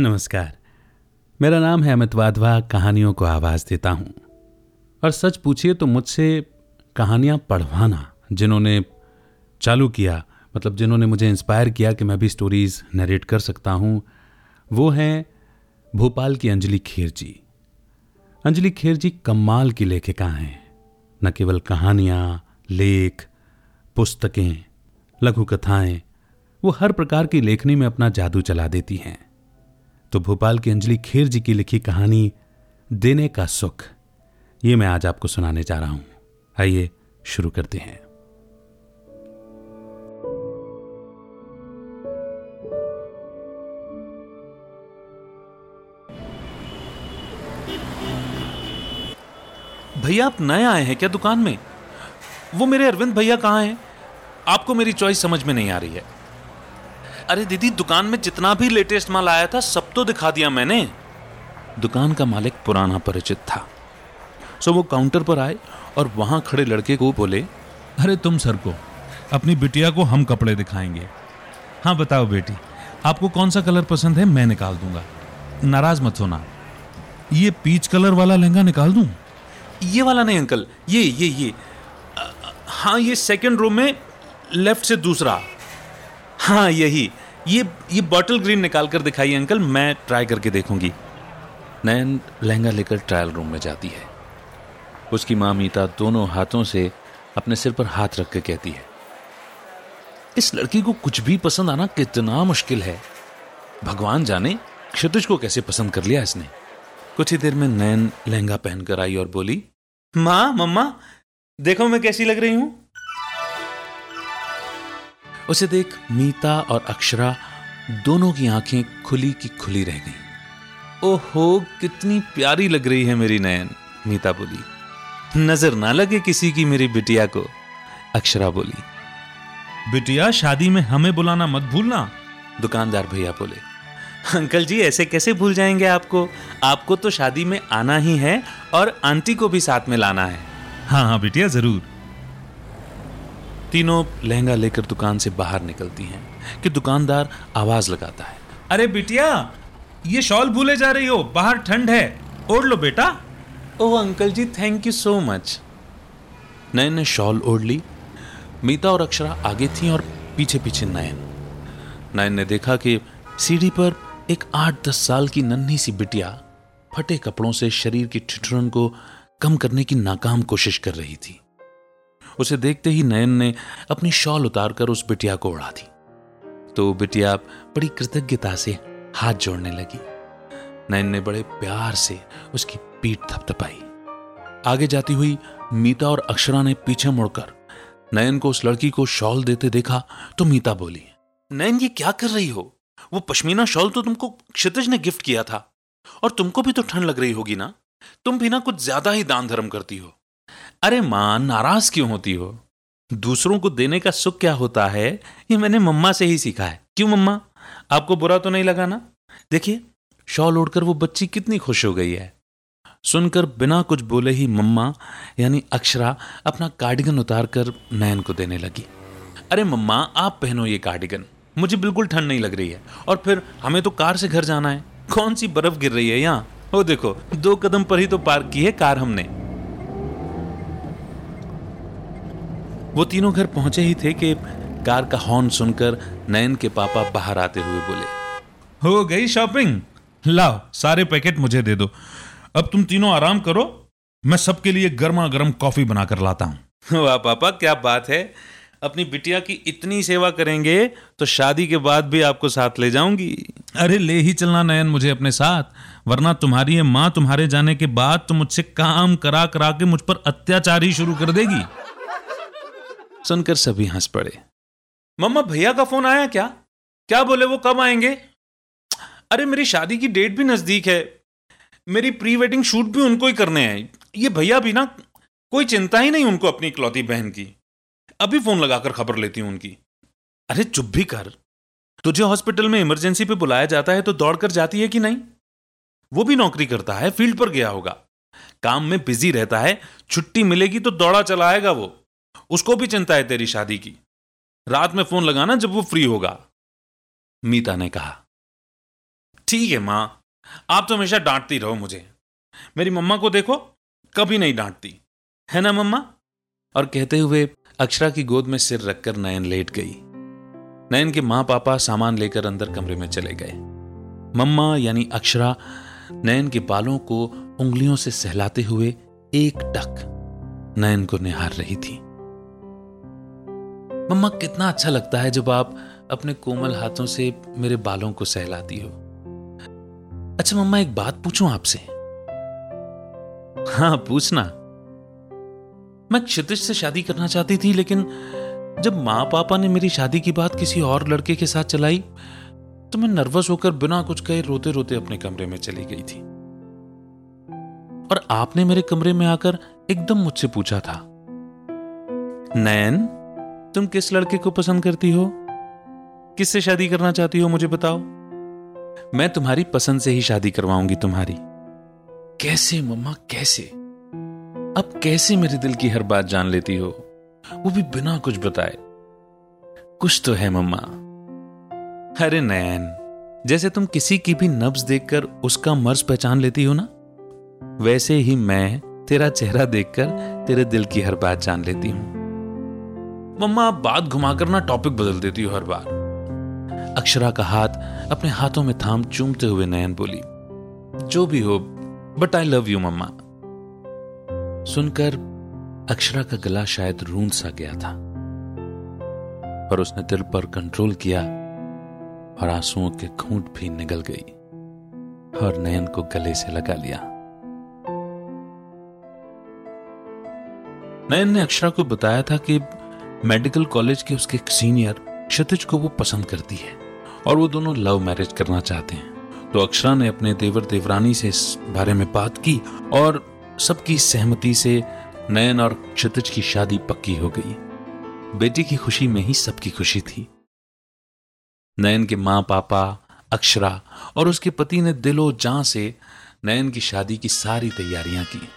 नमस्कार। मेरा नाम है अमित वाधवा, कहानियों को आवाज़ देता हूँ। और सच पूछिए तो मुझसे कहानियाँ पढ़वाना, जिन्होंने चालू किया मतलब जिन्होंने मुझे इंस्पायर किया कि मैं भी स्टोरीज़ नरेट कर सकता हूँ, वो हैं भोपाल की अंजलि खेर जी। अंजलि खेर जी कमाल की लेखिका हैं। न केवल कहानियाँ, लेख, पुस्तकें लघु कथाएँ वो हर प्रकार की लेखनी में अपना जादू चला देती हैं। तो भोपाल की अंजलि खेर जी की लिखी कहानी, देने का सुख, ये मैं आज आपको सुनाने जा रहा हूँ। आइए, शुरू करते हैं। भैया, आप नए आए हैं क्या दुकान में? वो मेरे अरविंद भैया कहाँ हैं? आपको मेरी चॉइस समझ में नहीं आ रही है। अरे दीदी, दुकान में जितना भी लेटेस्ट माल आया था, सब तो दिखा दिया मैंने। दुकान का मालिक पुराना परिचित था। सो वो काउंटर पर आए और वहाँ खड़े लड़के को बोले, अरे तुम सर को, अपनी बिटिया को हम कपड़े दिखाएँगे। हाँ बताओ बेटी, आपको कौन सा कलर पसंद है? मैं निकाल दूँगा। नाराज़ मत होना। ये पीच कलर वाला लहंगा निकाल दूँ? ये वाला नहीं अंकल, ये ये ये। हाँ ये सेकंड रो में लेफ़्ट से दूसरा। हाँ यही। ये ये बॉटल ग्रीन निकाल कर दिखाइए, अंकल। मैं ट्राई करके देखूँगी। नयन लहंगा लेकर ट्रायल रूम में जाती है। उसकी माँ मीता दोनों हाथों से अपने सिर पर हाथ रख के कहती है, इस लड़की को कुछ भी पसंद आना कितना मुश्किल है। भगवान जाने क्षितिज को कैसे पसंद कर लिया इसने? कुछ ही देर में नयन लहंगा पहनकर आई और बोली, माँ, मम्मा, देखो मैं कैसी लग रही हूँ। उसे देख मीता और अक्षरा दोनों की आँखें खुली की खुली रह गईं। ओहो कितनी प्यारी लग रही है मेरी नयन मीता बोली। नज़र ना लगे किसी की मेरी बिटिया को अक्षरा बोली। बिटिया शादी में हमें बुलाना मत भूलना। दुकानदार भैया बोले। अंकल जी ऐसे कैसे भूल जाएँगे आपको? आपको तो शादी में आना ही है और आंटी को भी साथ में लाना है। हाँ हाँ बिटिया ज़रूर। तीनों लहंगा लेकर दुकान से बाहर निकलती हैं कि दुकानदार आवाज़ लगाता है। अरे बिटिया ये शॉल भूले जा रही हो बाहर ठंड है ओढ़ लो बेटा। ओह uncle ji thank you so much Nayan ने शॉल ओढ़ ली। मीता और अक्षरा आगे थी और पीछे पीछे नयन। नयन ने देखा कि सीढ़ी पर एक आठ दस साल की नन्ही सी बिटिया फटे कपड़ों से शरीर की ठिठुरन को कम करने की नाकाम कोशिश कर रही थी। उसे देखते ही नयन ने अपनी शॉल उतारकर उस बिटिया को उड़ा दी। तो बिटिया बड़ी कृतज्ञता से हाथ जोड़ने लगी। नयन ने बड़े प्यार से उसकी पीठ थपथपाई। आगे जाती हुई मीता और अक्षरा ने पीछे मुड़कर नयन को उस लड़की को शॉल देते देखा तो मीता बोली, नयन, ये क्या कर रही हो? वो पश्मीना शॉल तो तुमको क्षितिज ने गिफ्ट किया था। और तुमको भी तो ठंड लग रही होगी ना? तुम भी ना कुछ ज़्यादा ही दान धर्म करती हो। अरे माँ, नाराज़ क्यों होती हो? दूसरों को देने का सुख क्या होता है, ये मैंने मम्मा से ही सीखा है। क्यों मम्मा? आपको बुरा तो नहीं लगा ना? देखिए, शॉल ओढ़कर वो बच्ची कितनी खुश हो गई है। सुनकर बिना कुछ बोले ही मम्मा, यानी अक्षरा, अपना कार्डिगन उतारकर नयन को देने लगी। अरे मम्मा, आप पहनो ये कार्डिगन। मुझे बिल्कुल ठंड नहीं लग रही है। और फिर, हमें तो कार से घर जाना है। कौन सी बर्फ़ गिर रही है यहाँ? वो देखो, दो कदम पर ही तो पार्क की है कार हमने। वो तीनों घर पहुँचे ही थे कि कार का हॉर्न सुनकर नयन के पापा बाहर आते हुए बोले, हो गई शॉपिंग? लाओ, सारे पैकेट मुझे दे दो। अब तुम तीनों आराम करो, मैं सबके लिए गर्मा गर्म कॉफ़ी बनाकर लाता हूँ। वाह पापा, क्या बात है। अपनी बिटिया की इतनी सेवा करेंगे तो शादी के बाद भी आपको साथ ले जाऊँगी। अरे, ले ही चलना नयन मुझे अपने साथ, वरना तुम्हारी ये माँ तुम्हारे जाने के बाद तो मुझसे काम करा करा के मुझ पर अत्याचार ही शुरू कर देगी। सुनकर सभी हंस पड़े। मम्मा, भैया का फ़ोन आया क्या? क्या बोले वो कब आएँगे? अरे, मेरी शादी की डेट भी नज़दीक है। मेरी प्री वेडिंग शूट भी उनको ही करने हैं। ये भैया भी ना, कोई चिंता ही नहीं उनको अपनी इकलौती बहन की। अभी फ़ोन लगाकर खबर लेती हूँ उनकी। अरे, चुप भी कर। तुझे हॉस्पिटल में इमरजेंसी पे बुलाया जाता है तो दौड़कर जाती है कि नहीं? वो भी नौकरी करता है, फ़ील्ड पर गया होगा। काम में बिज़ी रहता है, छुट्टी मिलेगी तो दौड़ा चलाएगा वो। उसको भी चिंता है तेरी शादी की। रात में फ़ोन लगाना जब वो फ्री होगा। मीता ने कहा, ठीक है माँ, आप तो हमेशा डांटती रहो मुझे। मेरी मम्मा को देखो, कभी नहीं डांटती। है ना मम्मा? और कहते हुए अक्षरा की गोद में सिर रखकर नयन लेट गई। नयन के माँ पापा सामान लेकर अंदर कमरे में चले गए। मम्मा यानी अक्षरा नयन के बालों को उंगलियों से सहलाते हुए एक टक नयन को निहार रही थी। मम्मा, कितना अच्छा लगता है जब आप अपने कोमल हाथों से मेरे बालों को सहलाती हो। अच्छा मम्मा, एक बात पूछूँ आपसे? हाँ पूछना। मैं क्षितिज से शादी करना चाहती थी, लेकिन जब माँ पापा ने मेरी शादी की बात किसी और लड़के के साथ चलाई तो मैं नर्वस होकर बिना कुछ कहे रोते रोते अपने कमरे में चली गई थी। और आपने मेरे कमरे में आकर एकदम मुझसे पूछा था, नयन तुम किस लड़के को पसंद करती हो? किससे शादी करना चाहती हो मुझे बताओ। मैं तुम्हारी पसंद से ही शादी करवाऊँगी तुम्हारी। कैसे मम्मा, कैसे? अब कैसे मेरे दिल की हर बात जान लेती हो? वो भी बिना कुछ बताए। कुछ तो है मम्मा। अरे नयन जैसे तुम किसी की भी नब्ज देखकर उसका मर्ज पहचान लेती हो ना, वैसे ही मैं तेरा चेहरा देखकर तेरे दिल की हर बात जान लेती हूँ। मम्मा आप बात घुमाकर ना टॉपिक बदल देती हो हर बार। अक्षरा का हाथ अपने हाथों में थाम चूमते हुए नयन बोली, जो भी हो but I love you mama. सुनकर अक्षरा का गला शायद रूंद सा गया था, पर उसने दिल पर कंट्रोल किया और आंसुओं के घूंट भी निगल गई और नयन को गले से लगा लिया। नयन ने अक्षरा को बताया था कि मेडिकल कॉलेज के उसके सीनियर क्षतिज को वो पसंद करती है और वो दोनों लव मैरिज करना चाहते हैं। तो अक्षरा ने अपने देवर देवरानी से इस बारे में बात की और सबकी सहमति से नयन और क्षतिज की शादी पक्की हो गई। बेटी की खुशी में ही सबकी खुशी थी। नयन के माँ पापा अक्षरा और उसके पति ने दिलो जान से नयन की शादी की सारी तैयारियाँ की।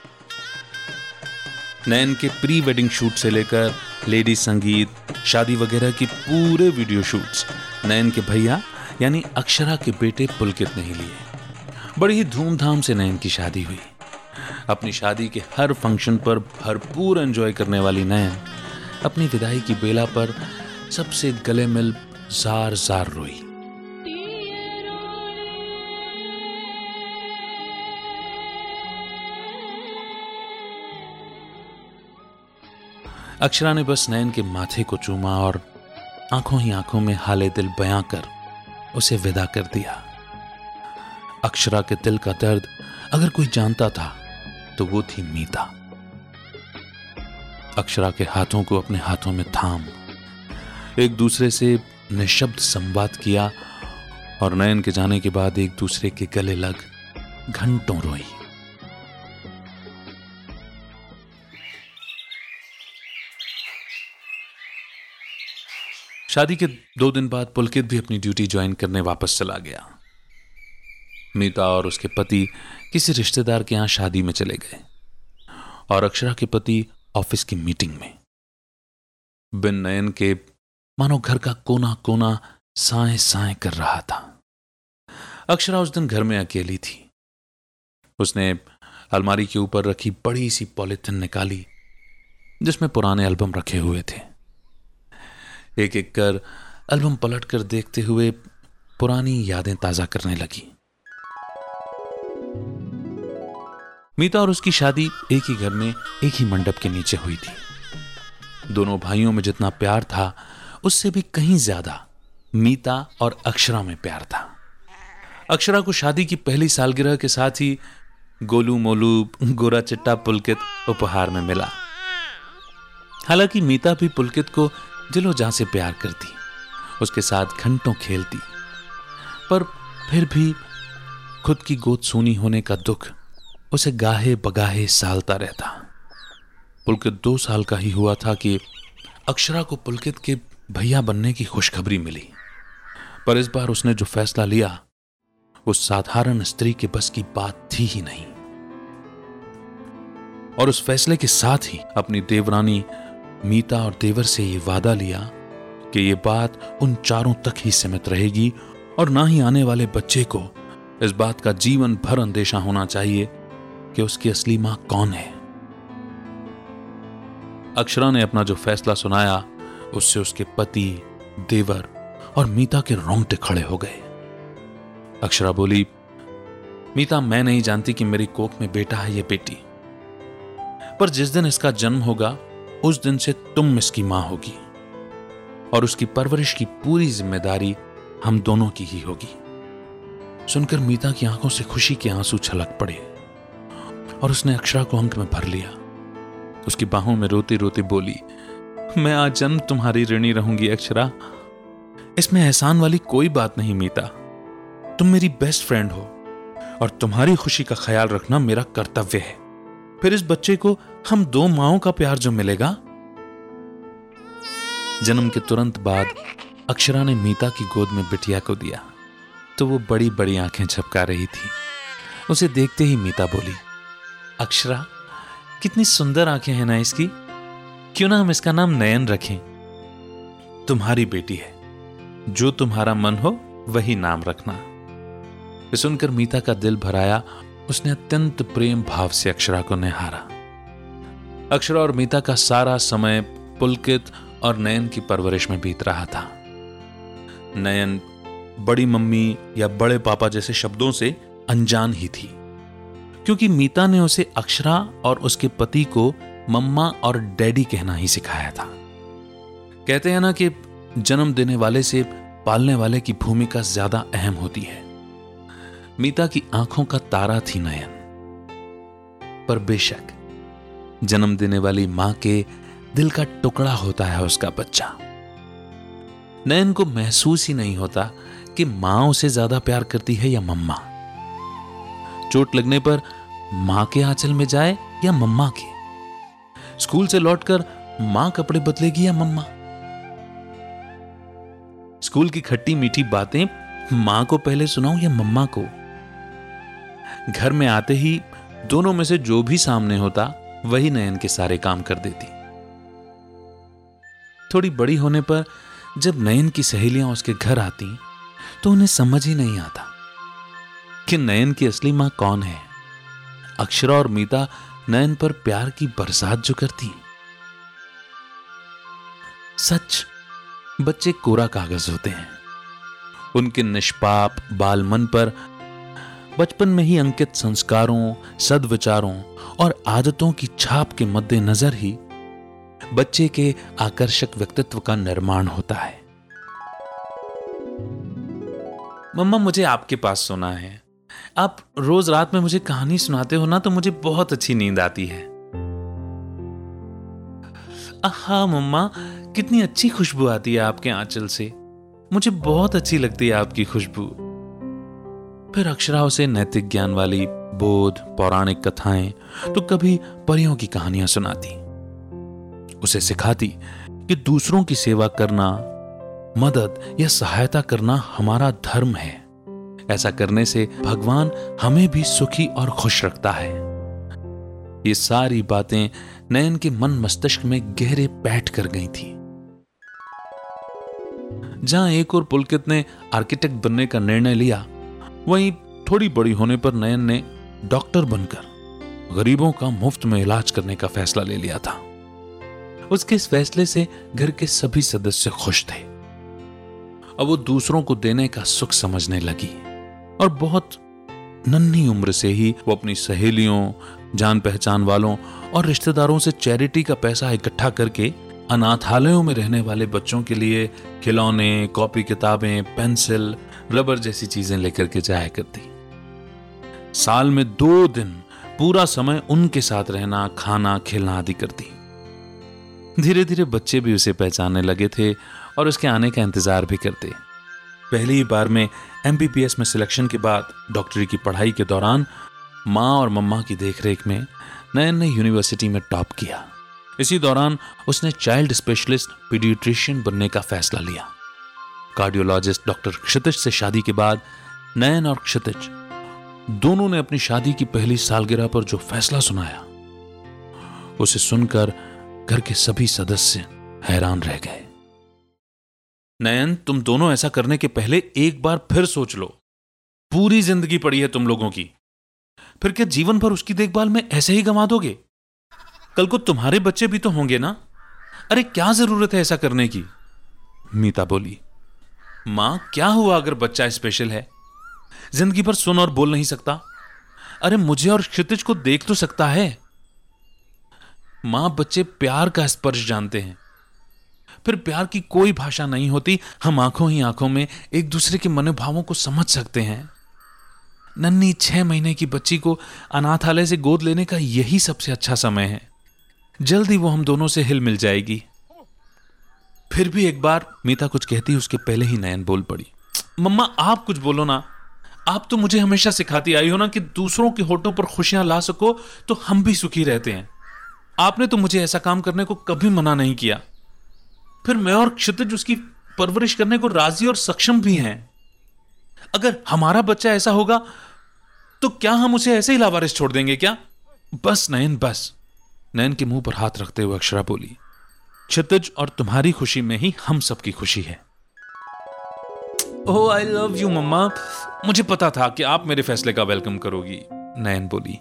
नयन के प्री वेडिंग शूट से लेकर लेडी संगीत, शादी वगैरह की पूरे वीडियो शूट्स, नयन के भैया, यानी अक्षरा के बेटे पुलकित ने ही लिए। बड़ी ही धूमधाम से नयन की शादी हुई। अपनी शादी के हर फ़ंक्शन पर भरपूर एंजॉय करने वाली नयन अपनी विदाई की बेला पर सबसे गले मिल जार जार रोई। अक्षरा ने बस नयन के माथे को चूमा और आँखों ही आँखों में हाले दिल बयां कर उसे विदा कर दिया। अक्षरा के दिल का दर्द अगर कोई जानता था तो वो थी मीता। अक्षरा के हाथों को अपने हाथों में थाम। एक दूसरे से निशब्द संवाद किया और नयन के जाने के बाद एक दूसरे के गले लग घंटों रोई। शादी के दो दिन बाद पुलकित भी अपनी ड्यूटी ज्वाइन करने वापस चला गया। मीता और उसके पति किसी रिश्तेदार के यहाँ शादी में चले गए और अक्षरा के पति ऑफ़िस की मीटिंग में। बिन नयन के, मानो घर का कोना कोना साए साए कर रहा था। अक्षरा उस दिन घर में अकेली थी। उसने अलमारी के ऊपर रखी बड़ी सी पॉलिथिन निकाली, जिसमें पुराने एल्बम रखे हुए थे। एक एक कर एल्बम पलट कर देखते हुए पुरानी यादें ताज़ा करने लगी। मीता और उसकी शादी एक ही घर में, एक ही मंडप के नीचे हुई थी। दोनों भाइयों में जितना प्यार था, उससे भी कहीं ज़्यादा मीता और अक्षरा में प्यार था। अक्षरा को शादी की पहली सालगिरह के साथ ही गोलू मोलू, गोरा चिट्टा पुलकित उपहार में मिला। हालाँकि मीता भी पुलकित को दिलो जहाँ से प्यार करती, उसके साथ घंटों खेलती, पर फिर भी खुद की गोद सूनी होने का दुख उसे गाहे बगाहे सालता रहता। पुलकित दो साल का ही हुआ था कि अक्षरा को पुलकित के भैया बनने की खुशखबरी मिली, पर इस बार उसने जो फैसला लिया, वो साधारण स्त्री के बस की बात थी ही नहीं। और उस फैसले के साथ ही अपनी देवरानी मीता और देवर से ये वादा लिया कि ये बात उन चारों तक ही सीमित रहेगी और ना ही आने वाले बच्चे को इस बात का जीवन भर अंदेशा होना चाहिए कि उसकी असली माँ कौन है। अक्षरा ने अपना जो फैसला सुनाया, उससे उसके पति, देवर और मीता के रोंगटे खड़े हो गए। अक्षरा बोली, मीता, मैं नहीं जानती कि मेरी कोख में बेटा है या बेटी, पर जिस दिन इसका जन्म होगा उस दिन से तुम इसकी माँ होगी और उसकी परवरिश की पूरी ज़िम्मेदारी हम दोनों की ही होगी। सुनकर मीता की आँखों से खुशी के आँसू छलक पड़े और उसने अक्षरा को अंक में भर लिया। उसकी बाहों में रोती रोती बोली, मैं आज जन्म तुम्हारी ऋणी रहूँगी, अक्षरा। इसमें एहसान वाली कोई बात नहीं मीता। तुम मेरी बेस्ट फ्रेंड हो और तुम्हारी खुशी का ख्याल रखना मेरा कर्तव्य है। फिर इस बच्चे को हम दो माओ का प्यार जो मिलेगा? जन्म के तुरंत बाद अक्षरा ने मीता की गोद में बिटिया को दिया तो वो बड़ी बड़ी आँखें झपका रही थी। उसे देखते ही मीता बोली, अक्षरा, कितनी सुंदर आँखें हैं ना इसकी। क्यों ना हम इसका नाम नयन रखें? तुम्हारी बेटी है। जो तुम्हारा मन हो, वही नाम रखना। सुनकर मीता का दिल भराया उसने अत्यंत प्रेम भाव से अक्षरा को निहारा। अक्षरा और मीता का सारा समय पुलकित और नयन की परवरिश में बीत रहा था। नयन बड़ी मम्मी या बड़े पापा जैसे शब्दों से अनजान ही थी, क्योंकि मीता ने उसे अक्षरा और उसके पति को मम्मा और डैडी कहना ही सिखाया था। कहते हैं ना कि जन्म देने वाले से पालने वाले की भूमिका ज़्यादा अहम होती है। मीता की आँखों का तारा थी नयन। पर बेशक, जन्म देने वाली माँ के दिल का टुकड़ा होता है उसका बच्चा। नयन को महसूस ही नहीं होता कि माँ उसे ज़्यादा प्यार करती है या मम्मा। चोट लगने पर माँ के आंचल में जाए या मम्मा के। स्कूल से लौटकर माँ कपड़े बदलेगी या मम्मा? स्कूल की खट्टी मीठी बातें माँ को पहले सुनाऊं या मम्मा को? घर में आते ही दोनों में से जो भी सामने होता, वही नयन के सारे काम कर देती। थोड़ी बड़ी होने पर जब नयन की सहेलियाँ उसके घर आती तो उन्हें समझ ही नहीं आता कि नयन की असली माँ कौन है। अक्षरा और मीता नयन पर प्यार की बरसात जो करती। सच, बच्चे कोरा कागज़ होते हैं। उनके निष्पाप बाल मन पर बचपन में ही अंकित संस्कारों, सदविचारों और आदतों की छाप के मद्देनजर ही बच्चे के आकर्षक व्यक्तित्व का निर्माण होता है। मम्मा, मुझे आपके पास सोना है। आप रोज रात में मुझे कहानी सुनाते हो ना तो मुझे बहुत अच्छी नींद आती है। हाँ मम्मा, कितनी अच्छी खुशबू आती है आपके आंचल से। मुझे बहुत अच्छी लगती है आपकी खुशबू। फिर अक्षरा उसे नैतिक ज्ञान वाली बोध, पौराणिक कथाएँ तो कभी परियों की कहानियाँ सुनाती। उसे सिखाती कि दूसरों की सेवा करना, मदद या सहायता करना हमारा धर्म है। ऐसा करने से भगवान हमें भी सुखी और खुश रखता है। ये सारी बातें नयन के मन मस्तिष्क में गहरे बैठ कर गई थी। जहाँ एक और पुलकित ने आर्किटेक्ट बनने का निर्णय लिया वहीं थोड़ी बड़ी होने पर नयन ने डॉक्टर बनकर गरीबों का मुफ़्त में इलाज करने का फैसला ले लिया था। उसके इस फैसले से घर के सभी सदस्य खुश थे। अब वो दूसरों को देने का सुख समझने लगी और बहुत नन्ही उम्र से ही वो अपनी सहेलियों जान पहचान वालों और रिश्तेदारों से चैरिटी का पैसा इकट्ठा करके अनाथालयों में रहने वाले बच्चों के लिए खिलौने, कॉपी किताबें, पेंसिल रबर जैसी चीज़ें लेकर के जाया करती। साल में दो दिन पूरा समय उनके साथ रहना, खाना, खेलना आदि करती। धीरे धीरे बच्चे भी उसे पहचानने लगे थे और उसके आने का इंतज़ार भी करते। पहली बार में एमबीबीएस में सिलेक्शन के बाद डॉक्टरी की पढ़ाई के दौरान माँ और मम्मा की देखरेख में नयन ने यूनिवर्सिटी में टॉप किया। इसी दौरान उसने चाइल्ड स्पेशलिस्ट पीडियोट्रिशियन बनने का फैसला लिया। कार्डियोलॉजिस्ट डॉक्टर क्षितिज से शादी के बाद नयन और क्षितिज दोनों ने अपनी शादी की पहली सालगिरह पर जो फैसला सुनाया, उसे सुनकर घर के सभी सदस्य हैरान रह गए। नयन, तुम दोनों ऐसा करने के पहले एक बार फिर सोच लो। पूरी ज़िंदगी पड़ी है तुम लोगों की। फिर क्या जीवन भर उसकी देखभाल में ऐसे ही गंवा दोगे? कल को तुम्हारे बच्चे भी तो होंगे ना? अरे, क्या ज़रूरत है ऐसा करने की? मीता बोली माँ, क्या हुआ अगर बच्चा स्पेशल है? ज़िंदगी भर सुन और बोल नहीं सकता? अरे मुझे और क्षितिज को देख तो सकता है। माँ, बच्चे प्यार का स्पर्श जानते हैं। फिर प्यार की कोई भाषा नहीं होती, हम आँखों ही आँखों में एक दूसरे के मनोभावों को समझ सकते हैं। नन्नी छह महीने की बच्ची को अनाथालय से गोद लेने का यही सबसे अच्छा समय है। जल्दी वो हम दोनों से हिल मिल जाएगी। फिर भी एक बार मीता कुछ कहती, उसके पहले ही नयन बोल पड़ी। मम्मा, आप कुछ बोलो ना। आप तो मुझे हमेशा सिखाती आई हो ना कि दूसरों के होठों पर खुशियाँ ला सको तो हम भी सुखी रहते हैं। आपने तो मुझे ऐसा काम करने को कभी मना नहीं किया। फिर मैं और क्षितिज उसकी परवरिश करने को राज़ी और सक्षम भी हैं। अगर हमारा बच्चा ऐसा होगा तो क्या हम उसे ऐसे ही लावारिस छोड़ देंगे क्या? बस, नयन बस। नयन के मुँह पर हाथ रखते हुए अक्षरा बोली क्षितिज और तुम्हारी खुशी में ही हम सबकी खुशी है। Oh I love you mama. मुझे पता था कि आप मेरे फैसले का वेलकम करोगी, नयन बोली।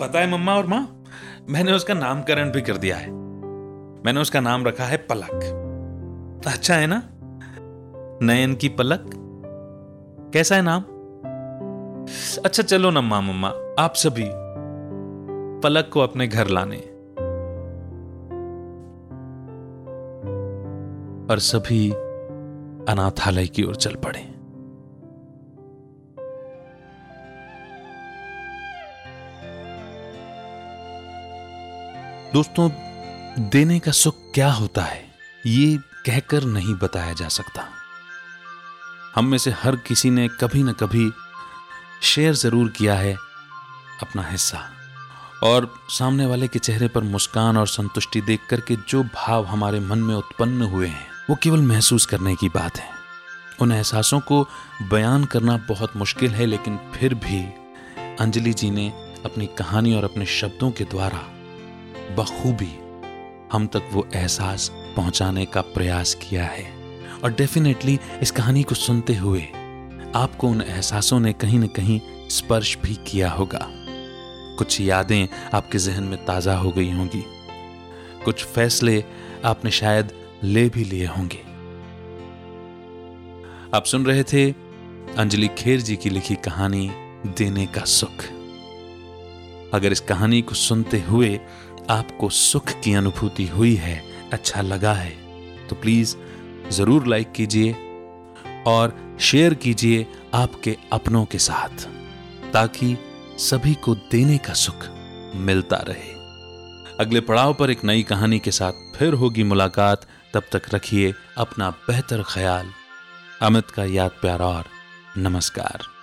पता है मम्मा और माँ, मैंने उसका नामकरण भी कर दिया है। मैंने उसका नाम रखा है पलक। अच्छा है ना? नयन की पलक? कैसा है नाम? अच्छा चलो ना मम्मा, आप सभी पलक को अपने घर लाने। और सभी अनाथालय की ओर चल पड़े। दोस्तों, देने का सुख क्या होता है, ये कहकर नहीं बताया जा सकता। हम में से हर किसी ने कभी ना कभी शेयर ज़रूर किया है अपना हिस्सा। और सामने वाले के चेहरे पर मुस्कान और संतुष्टि देख करके जो भाव हमारे मन में उत्पन्न हुए हैं वो केवल महसूस करने की बात है। उन एहसासों को बयान करना बहुत मुश्किल है, लेकिन फिर भी अंजलि जी ने अपनी कहानी और अपने शब्दों के द्वारा बखूबी हम तक वो एहसास पहुँचाने का प्रयास किया है। और डेफिनेटली इस कहानी को सुनते हुए आपको उन एहसासों ने कहीं ना कहीं स्पर्श भी किया होगा। कुछ यादें आपके जहन में ताज़ा हो गई होंगी। कुछ फैसले आपने शायद ले भी लिए होंगे। आप सुन रहे थे अंजलि खेर जी की लिखी कहानी देने का सुख। अगर इस कहानी को सुनते हुए आपको सुख की अनुभूति हुई है अच्छा लगा है तो प्लीज़ ज़रूर लाइक कीजिए और शेयर कीजिए आपके अपनों के साथ, ताकि सभी को देने का सुख मिलता रहे। अगले पड़ाव पर एक नई कहानी के साथ फिर होगी मुलाकात। तब तक रखिए अपना बेहतर ख्याल। अमित का याद प्यार और नमस्कार।